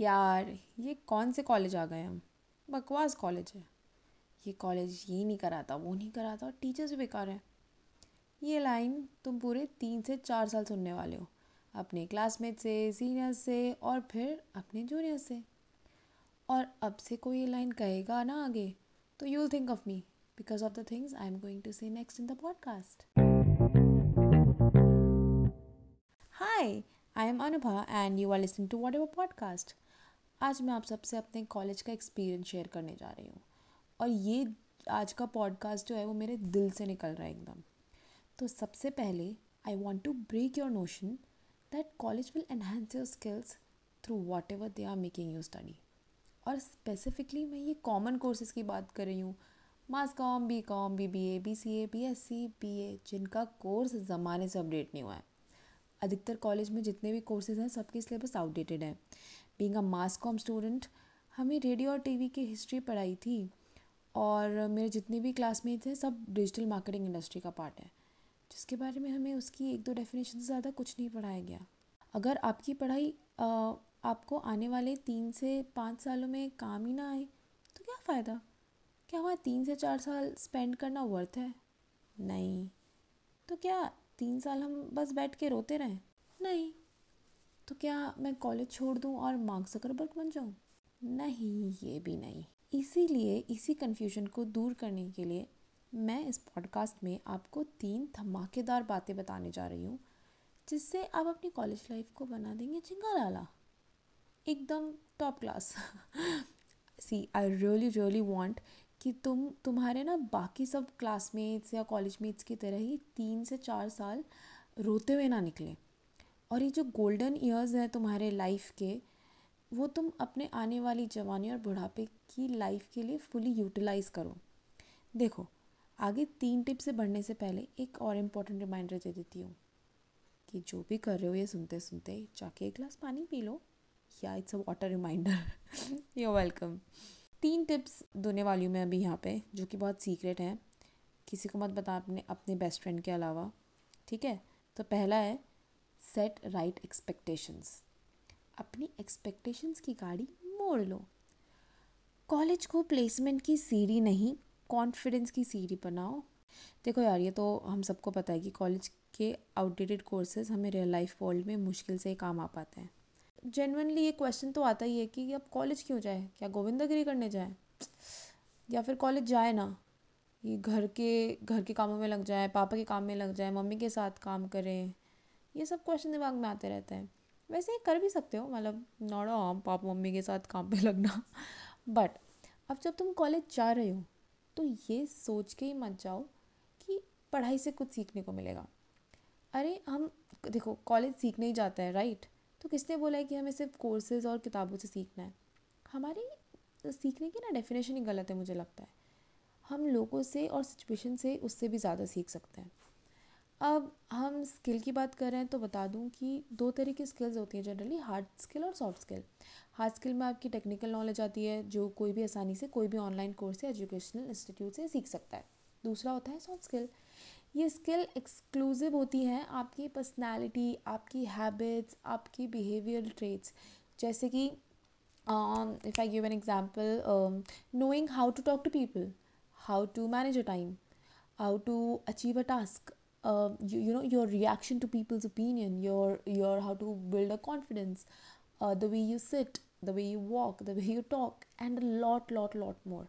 यार, ये कौन से कॉलेज आ गए हम? बकवास कॉलेज है। ये कॉलेज ये नहीं कराता, वो नहीं कराता और टीचर्स भी बेकार हैं। ये लाइन तुम पूरे तीन से चार साल सुनने वाले हो। अपने क्लासमेट से सीनियर्स से, और फिर अपने जूनियर से। और अब से कोई ये लाइन कहेगा ना आगे तो you will think of me because of the things I am going to say next in the podcast hi I am Anubha and you are listening to whatever podcast आज मैं आप सबसे अपने कॉलेज का एक्सपीरियंस शेयर करने जा रही हूँ। और ये आज का पॉडकास्ट जो है, वो मेरे दिल से निकल रहा है एकदम। तो सबसे पहले I want to break your notion that college will enhance your skills through whatever they are making you study और स्पेसिफिकली मैं ये कॉमन कोर्सेज़ की बात कर रही हूँ। Mass comm B com B B A B C A B S C B A जिनका course ज़माने से अपडेट नहीं हुआ है। अधिकतर कॉलेज में जितने भी कोर्सेज़ हैं सबके सिलेबस आउटडेटेड है। Being a mass comm student हमें रेडियो और टीवी की हिस्ट्री पढ़ाई थी और मेरे जितने भी क्लासमेट्स हैं सब डिजिटल मार्केटिंग इंडस्ट्री का पार्ट है। जिसके बारे में हमें उसकी एक दो डेफिनेशन से ज़्यादा कुछ नहीं पढ़ाया गया। अगर आपकी पढ़ाई आ, आपको आने वाले तीन से पाँच सालों में काम ही ना आए तो क्या फ़ायदा? क्या वहाँ तीन से चार साल स्पेंड करना वर्थ है? नहीं। तो क्या तीन साल हम बस बैठ के रोते रहें। नहीं तो क्या मैं कॉलेज छोड़ दूँ और मार्क जकरबर्ग बन जाऊँ? नहीं, ये भी नहीं। इसीलिए इसी कन्फ्यूज़न को दूर करने के लिए मैं इस पॉडकास्ट में आपको तीन धमाकेदार बातें बताने जा रही हूँ, जिससे आप अपनी कॉलेज लाइफ को बना देंगे चिंगा लाला एकदम top class see I really really want कि तुम, तुम्हारे ना बाकी सब क्लासमेट्स या कॉलेज मेट्स की तरह ही तीन से चार साल रोते हुए ना निकले। और ये जो गोल्डन ईयर्स हैं तुम्हारे लाइफ के, वो तुम अपने आने वाली जवानी और बुढ़ापे की लाइफ के लिए फुली यूटिलाइज़ करो। देखो, आगे तीन टिप से बढ़ने से पहले एक और इम्पोर्टेंट रिमाइंडर दे देती हूँ कि जो भी कर रहे हो ये सुनते सुनते जाके एक गिलास पानी पी लो। या it's a water reminder you welcome तीन टिप्स देने वाली हूँ मैं अभी यहाँ पे, जो कि बहुत सीक्रेट हैं। किसी को मत बता अपने अपने बेस्ट फ्रेंड के अलावा, ठीक है? तो पहला है सेट राइट एक्सपेक्टेशंस अपनी एक्सपेक्टेशंस की गाड़ी मोड़ लो। कॉलेज को प्लेसमेंट की सीढ़ी नहीं कॉन्फिडेंस की सीढ़ी बनाओ। देखो यार, ये तो हम सबको पता है कि कॉलेज के आउटडेटेड कोर्सेज हमें रियल लाइफ वर्ल्ड में मुश्किल से काम आ पाते हैं। जेनवनली ये क्वेश्चन तो आता ही है कि अब कॉलेज क्यों जाए? क्या गोविंदागिरी करने जाए? या फिर कॉलेज जाए ना? ये घर के घर के कामों में लग जाए, पापा के काम में लग जाए, मम्मी के साथ काम करें। ये सब क्वेश्चन दिमाग में आते रहते हैं। वैसे ही कर भी सकते हो मतलब नॉट आम पापा मम्मी के साथ काम पे लगना। बट अब जब तुम कॉलेज जा रहे हो तो ये सोच के ही मत जाओ कि पढ़ाई से कुछ सीखने को मिलेगा। अरे हम, देखो कॉलेज सीखने ही जाते हैं राइट तो किसने बोला है कि हमें सिर्फ़ कोर्सेज और किताबों से सीखना है? हमारी सीखने की ना डेफिनेशन ही गलत है मुझे लगता है। हम लोगों से और सिचुएशन से उससे भी ज़्यादा सीख सकते हैं। अब हम स्किल की बात कर रहे हैं तो बता दूँ कि दो तरह की स्किल्स होती हैं जनरली हार्ड स्किल और सॉफ्ट स्किल हार्ड स्किल में आपकी टेक्निकल नॉलेज आती है, जो कोई भी आसानी से कोई भी ऑनलाइन कोर्स या एजुकेशनल इंस्टीट्यूट से सीख सकता है। दूसरा होता है सॉफ्ट स्किल ये स्किल एक्सक्लूसिव होती हैं आपकी पर्सनालिटी आपकी हैबिट्स आपकी बिहेवियर ट्रेट्स जैसे कि if I give an example knowing how to talk to people how to manage a time how to achieve a task you know your reaction to people's opinion your your how to build a confidence the way you sit the way you walk the way you talk and lot lot lot more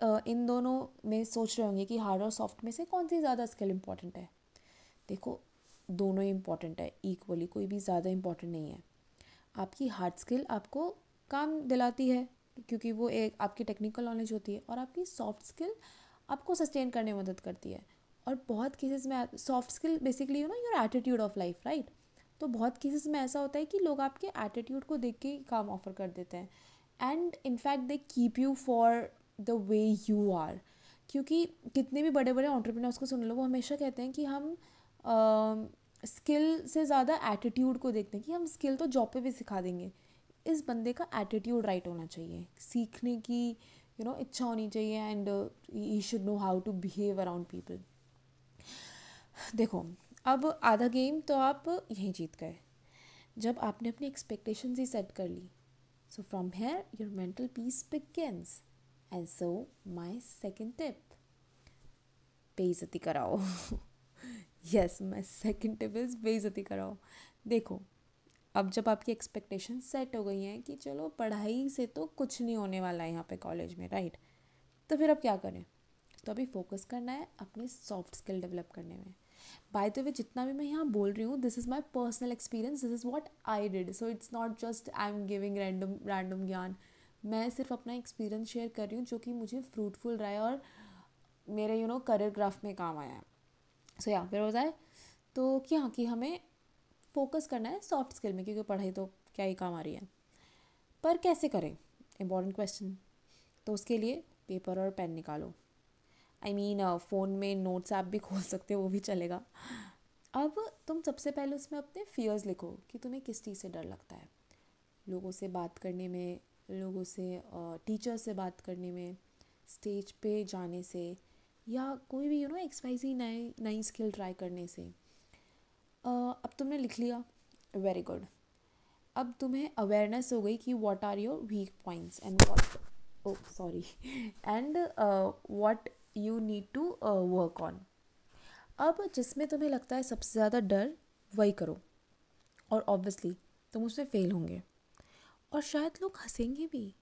इन दोनों में सोच रहे होंगे कि hard और soft में से कौन सी ज़्यादा स्किल इंपॉर्टेंट है? देखो, दोनों ही इंपॉर्टेंट है इक्वली कोई भी ज़्यादा इंपॉर्टेंट नहीं है। आपकी हार्ड स्किल आपको काम दिलाती है, क्योंकि वो एक, आपकी टेक्निकल नॉलेज होती है और आपकी सॉफ्ट स्किल आपको सस्टेन करने में मदद करती है। और बहुत केसेस में soft skill basically you know your attitude of life right तो बहुत केसेस में ऐसा होता है कि लोग आपके एटीट्यूड को देख के काम ऑफ़र कर देते हैं। And in fact they keep you for the way you are क्योंकि कितने भी बड़े बड़े ऑन्टरप्रीनर्स को सुन लो वो हमेशा कहते हैं कि हम स्किल uh, से ज़्यादा एटीट्यूड को देखते हैं कि हम स्किल तो जॉब पे भी सिखा देंगे। इस बंदे का एटीट्यूड राइट होना चाहिए। सीखने की यू नो इच्छा होनी चाहिए and he should know how to behave around people देखो अब आधा गेम तो आप यहीं जीत गए। जब आपने अपनी एक्सपेक्टेशन ही सेट कर ली so from here your mental peace begins. And so, my second tip. बेइज्जती कराओ। Yes my second tip is बेइज्जती कराओ। देखो अब जब आपकी एक्सपेक्टेशन सेट हो गई हैं कि चलो पढ़ाई से तो कुछ नहीं होने वाला है यहाँ पे कॉलेज में राइट तो फिर अब क्या करें? तो अभी फोकस करना है अपनी सॉफ्ट स्किल डेवलप करने में। बाय द वे जितना भी मैं यहाँ बोल रही हूँ this is my personal experience this is what I did so it's not just I am giving random random ज्ञान। मैं सिर्फ़ अपना एक्सपीरियंस शेयर कर रही हूँ जो कि मुझे फ्रूटफुल रहा है और मेरे यू नो करियर ग्राफ में काम आया है। सो या फिर हो जाए तो क्या, कि हमें फोकस करना है सॉफ्ट स्किल में, क्योंकि पढ़ाई तो क्या ही काम आ रही है। पर कैसे करें? इंपॉर्टेंट क्वेश्चन तो उसके लिए पेपर और पेन निकालो। आई मीन फ़ोन में नोट्स ऐप भी खोल सकते हो, वो भी चलेगा। अब तुम सबसे पहले उसमें अपने फियर्स लिखो कि तुम्हें किस चीज़ से डर लगता है। लोगों से बात करने में लोगों से टीचर से बात करने में स्टेज पे जाने से या कोई भी यू नो एक्सवाइजी नई नई स्किल ट्राई करने से। अब तुमने लिख लिया। वेरी गुड अब तुम्हें अवेयरनेस हो गई कि what are your weak points and what oh sorry and what you need to work on अब जिसमें तुम्हें लगता है सबसे ज़्यादा डर, वही करो। और ऑब्वियसली तुम उसमें फेल होंगे। और शायद लोग हंसेंगे भी।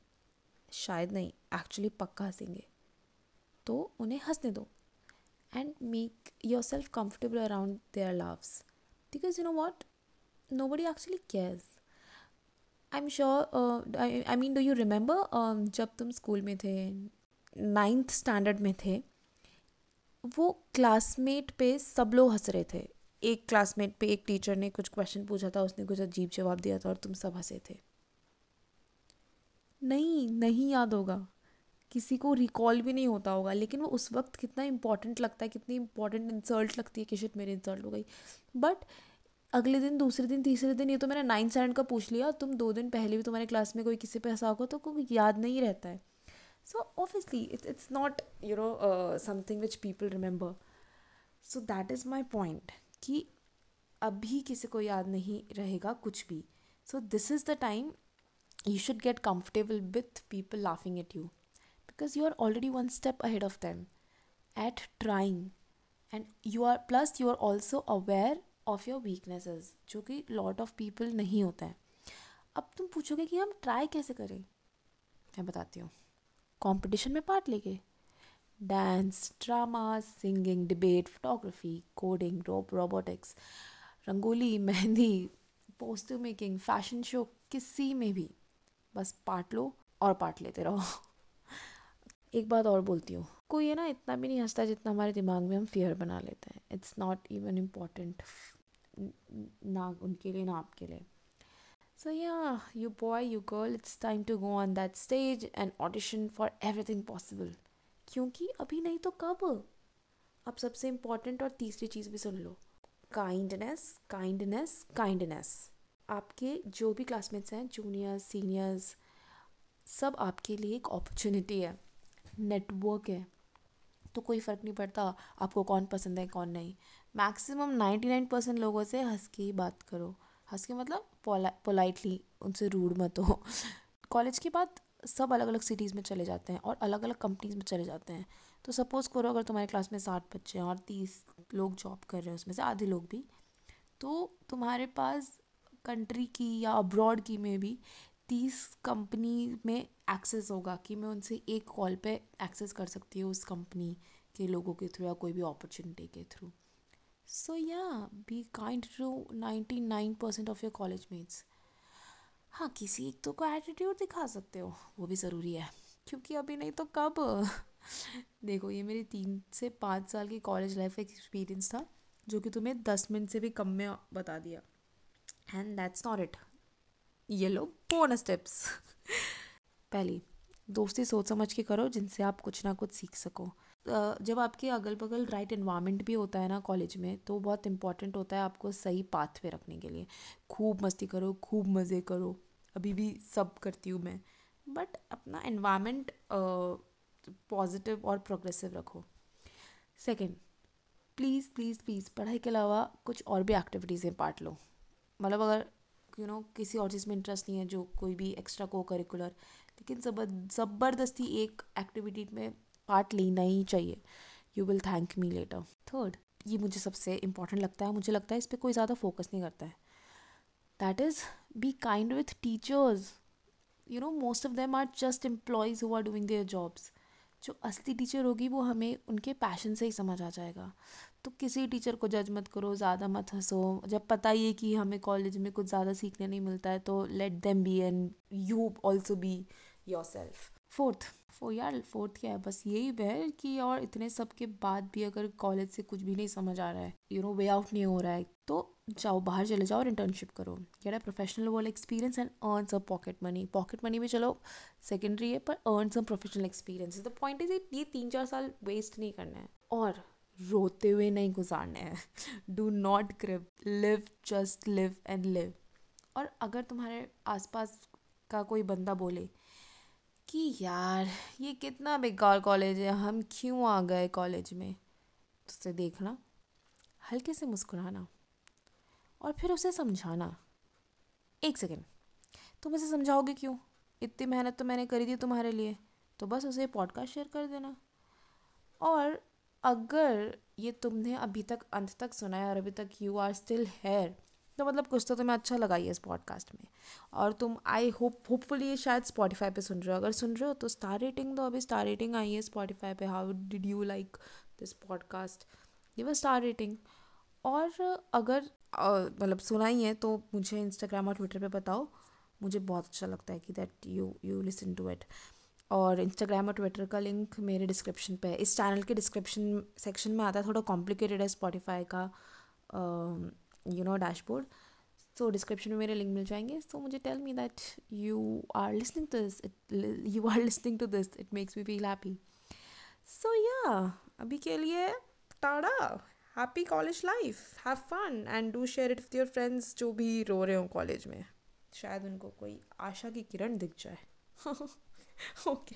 शायद नहीं एक्चुअली पक्का हंसेंगे। तो उन्हें हंसने दो। And make your self comfortable around their loves because you know what nobody actually cares I am sure I mean do you remember जब तुम स्कूल में थे नाइन्थ स्टैंडर्ड में थे, वो क्लासमेट पे सब लोग हंस रहे थे। एक क्लासमेट पे एक टीचर ने कुछ क्वेश्चन पूछा था, उसने कुछ अजीब जवाब दिया था और तुम सब हंसे थे। नहीं नहीं याद होगा। किसी को रिकॉल भी नहीं होता होगा लेकिन वो उस वक्त कितना इंपॉर्टेंट लगता है कितनी इंपॉर्टेंट इंसल्ट लगती है कि शिट मेरी इंसल्ट हो गई। बट अगले दिन दूसरे दिन तीसरे दिन ये तो मैंने नाइन्थ स्टैंडर्ड का पूछ लिया तुम दो दिन पहले भी तुम्हारे क्लास में कोई किसी पे हंसा होगा तो कोई याद नहीं रहता है। So obviously it, it's not you know something which people remember so that is my point कि अभी किसी को याद नहीं रहेगा कुछ भी। So this is the time you should get comfortable with people laughing at you because you are already one step ahead of them at trying and you are plus you are also aware of your weaknesses जो कि lot of people नहीं होता है अब तुम पूछोगे कि हम ट्राई कैसे करें मैं बताती हूँ कंपटीशन में पार्ट लेके dance drama singing debate photography coding rope robotics rangoli mehndi poster making fashion show किसी में भी बस पाट लो और पाट लेते रहो। एक बात और बोलती हूँ। कोई है ना इतना भी नहीं हंसता जितना हमारे दिमाग में हम फियर बना लेते हैं। इट्स नॉट इवन इंपॉर्टेंट ना उनके लिए ना आपके लिए। So, yeah, you boy, you girl, it's time to go on that stage and audition for everything possible. क्योंकि अभी नहीं तो कब? अब सबसे इंपॉर्टेंट और तीसरी चीज़ भी सुन लो। काइंडनेस काइंडनेस काइंडनेस आपके जो भी क्लासमेट्स हैं जूनियर्स सीनियर्स सब आपके लिए एक अपॉर्चुनिटी है नेटवर्क है। तो कोई फ़र्क नहीं पड़ता आपको कौन पसंद है, कौन नहीं। मैक्सिमम नाइन्टी नाइन परसेंट लोगों से हंस के ही बात करो। हंस के मतलब पोला पोलाइटली उनसे रूड मत हो। कॉलेज के बाद सब अलग अलग सिटीज़ में चले जाते हैं और अलग अलग कंपनीज़ में चले जाते हैं। तो सपोज़ करो अगर तुम्हारे क्लास में साठ बच्चे हैं और तीस लोग जॉब कर रहे हैं, उसमें से आधे लोग भी तो तुम्हारे पास कंट्री की या अब्रॉड की में भी तीस कंपनी में एक्सेस होगा कि मैं उनसे एक कॉल पे एक्सेस कर सकती हूँ उस कंपनी के लोगों के थ्रू या कोई भी अपॉर्चुनिटी के through so yeah be kind to ninety nine percent of your college mates हाँ किसी एक तो को एटीट्यूड दिखा सकते हो, वो भी ज़रूरी है, क्योंकि अभी नहीं तो कब? देखो, ये मेरी तीन से पाँच साल की कॉलेज लाइफ एक्सपीरियंस था, जो कि तुम्हें दस मिनट से भी कम में बता दिया। एंड दैट्स नॉट इट ये लो बोनस टिप्स पहली, दोस्ती सोच समझ के करो जिनसे आप कुछ ना कुछ सीख सको। जब आपके अगल बगल राइट इन्वामेंट भी होता है ना कॉलेज में तो बहुत इंपॉर्टेंट होता है आपको सही पाथ पे रखने के लिए। खूब मस्ती करो, खूब मज़े करो। अभी भी सब करती हूँ मैं। बट अपना इन्वामेंट पॉजिटिव और प्रोग्रेसिव रखो। सेकेंड प्लीज़ प्लीज़ प्लीज़ पढ़ाई के अलावा कुछ और भी एक्टिविटीज़ में पार्ट लो। मतलब अगर यू नो किसी और चीज़ में इंटरेस्ट नहीं है, जो कोई भी एक्स्ट्रा को करिकुलर लेकिन ज़बरदस्ती एक एक्टिविटी में पार्ट लेना ही चाहिए। You will thank me later third ये मुझे सबसे इंपॉर्टेंट लगता है, मुझे लगता है इस पर कोई ज़्यादा फोकस नहीं करता है। That is be kind with teachers you know most of them are just employees who are doing their jobs जो असली टीचर होगी, वो हमें उनके पैशन से ही समझ आ जाएगा। तो किसी टीचर को जज मत करो, ज़्यादा मत हंसो। जब पता ही है कि हमें कॉलेज में कुछ ज़्यादा सीखने नहीं मिलता है तो let them be and you also be your self fourth फो यार फोर्थ क्या है? बस यही है कि और इतने सब के बाद भी अगर कॉलेज से कुछ भी नहीं समझ आ रहा है यू नो वे आउट नहीं हो रहा है तो जाओ, बाहर चले जाओ और इंटर्नशिप करो। Get a professional world experience and earn some pocket money pocket money भी चलो सेकेंडरी है, पर earn some professional experience the point is ये तीन चार साल वेस्ट नहीं करना है। और रोते हुए नहीं गुजारने हैं। Do not grip live just live and live और अगर तुम्हारे आसपास का कोई बंदा बोले कि, यार, ये कितना बेकार कॉलेज है, हम क्यों आ गए कॉलेज में? तो उसे देखना, हल्के से मुस्कुराना। और फिर उसे समझाना। एक सेकेंड। तुम उसे समझाओगे क्यों? इतनी मेहनत तो मैंने करी थी तुम्हारे लिए तो बस उसे पॉडकास्ट शेयर कर देना। और अगर ये तुमने अभी तक, अंत तक सुना है और अभी तक यू आर स्टिल हेयर तो मतलब कुछ तो तुम्हें अच्छा लगा ही इस पॉडकास्ट में। और तुम आई होप होपफुली ये शायद स्पॉटिफाई पे सुन रहे हो। अगर सुन रहे हो तो स्टार रेटिंग तो अभी स्टार रेटिंग आई है स्पॉटिफाई पे। How did you like this podcast ये वो स्टार रेटिंग और अगर मतलब सुना ही है तो मुझे इंस्टाग्राम और ट्विटर पे बताओ। मुझे बहुत अच्छा लगता है कि that you you listen to it और इंस्टाग्राम और ट्विटर का लिंक मेरे डिस्क्रिप्शन पे है। इस चैनल के डिस्क्रिप्शन सेक्शन में आता है, थोड़ा कॉम्प्लिकेटेड है स्पॉटिफाई का you know dashboard so description में मेरे लिंक मिल जाएँगे। सो मुझे tell me that you are listening to this it you are listening to this it makes me feel happy so yeah अभी के लिए tada happy college life have fun and do share it with your friends जो भी रो रहे हो college में। शायद उनको कोई आशा की किरण दिख जाए। Okay.